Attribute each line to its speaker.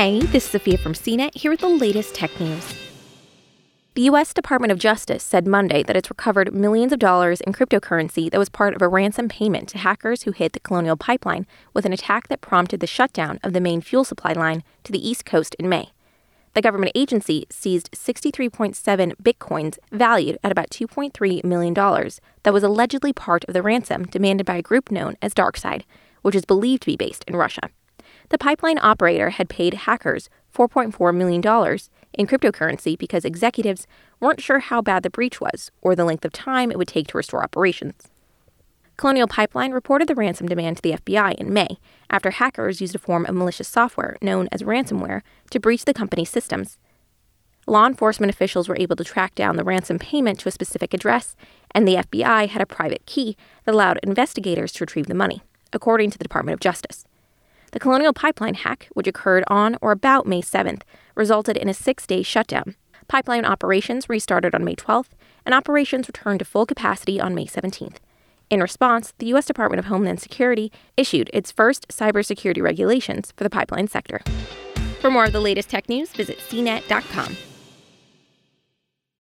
Speaker 1: Hey, this is Sophia from CNET here with the latest tech news. The U.S. Department of Justice said Monday that it's recovered millions of dollars in cryptocurrency that was part of a ransom payment to hackers who hit the Colonial Pipeline with an attack that prompted the shutdown of the main fuel supply line to the East Coast in May. The government agency seized 63.7 bitcoins valued at about $2.3 million that was allegedly part of the ransom demanded by a group known as DarkSide, which is believed to be based in Russia. The pipeline operator had paid hackers $4.4 million in cryptocurrency because executives weren't sure how bad the breach was or the length of time it would take to restore operations. Colonial Pipeline reported the ransom demand to the FBI in May after hackers used a form of malicious software known as ransomware to breach the company's systems. Law enforcement officials were able to track down the ransom payment to a specific address, and the FBI had a private key that allowed investigators to retrieve the money, according to the Department of Justice. The Colonial Pipeline hack, which occurred on or about May 7th, resulted in a six day shutdown. Pipeline operations restarted on May 12th, and operations returned to full capacity on May 17th. In response, the U.S. Department of Homeland Security issued its first cybersecurity regulations for the pipeline sector. For more of the latest tech news, visit cnet.com.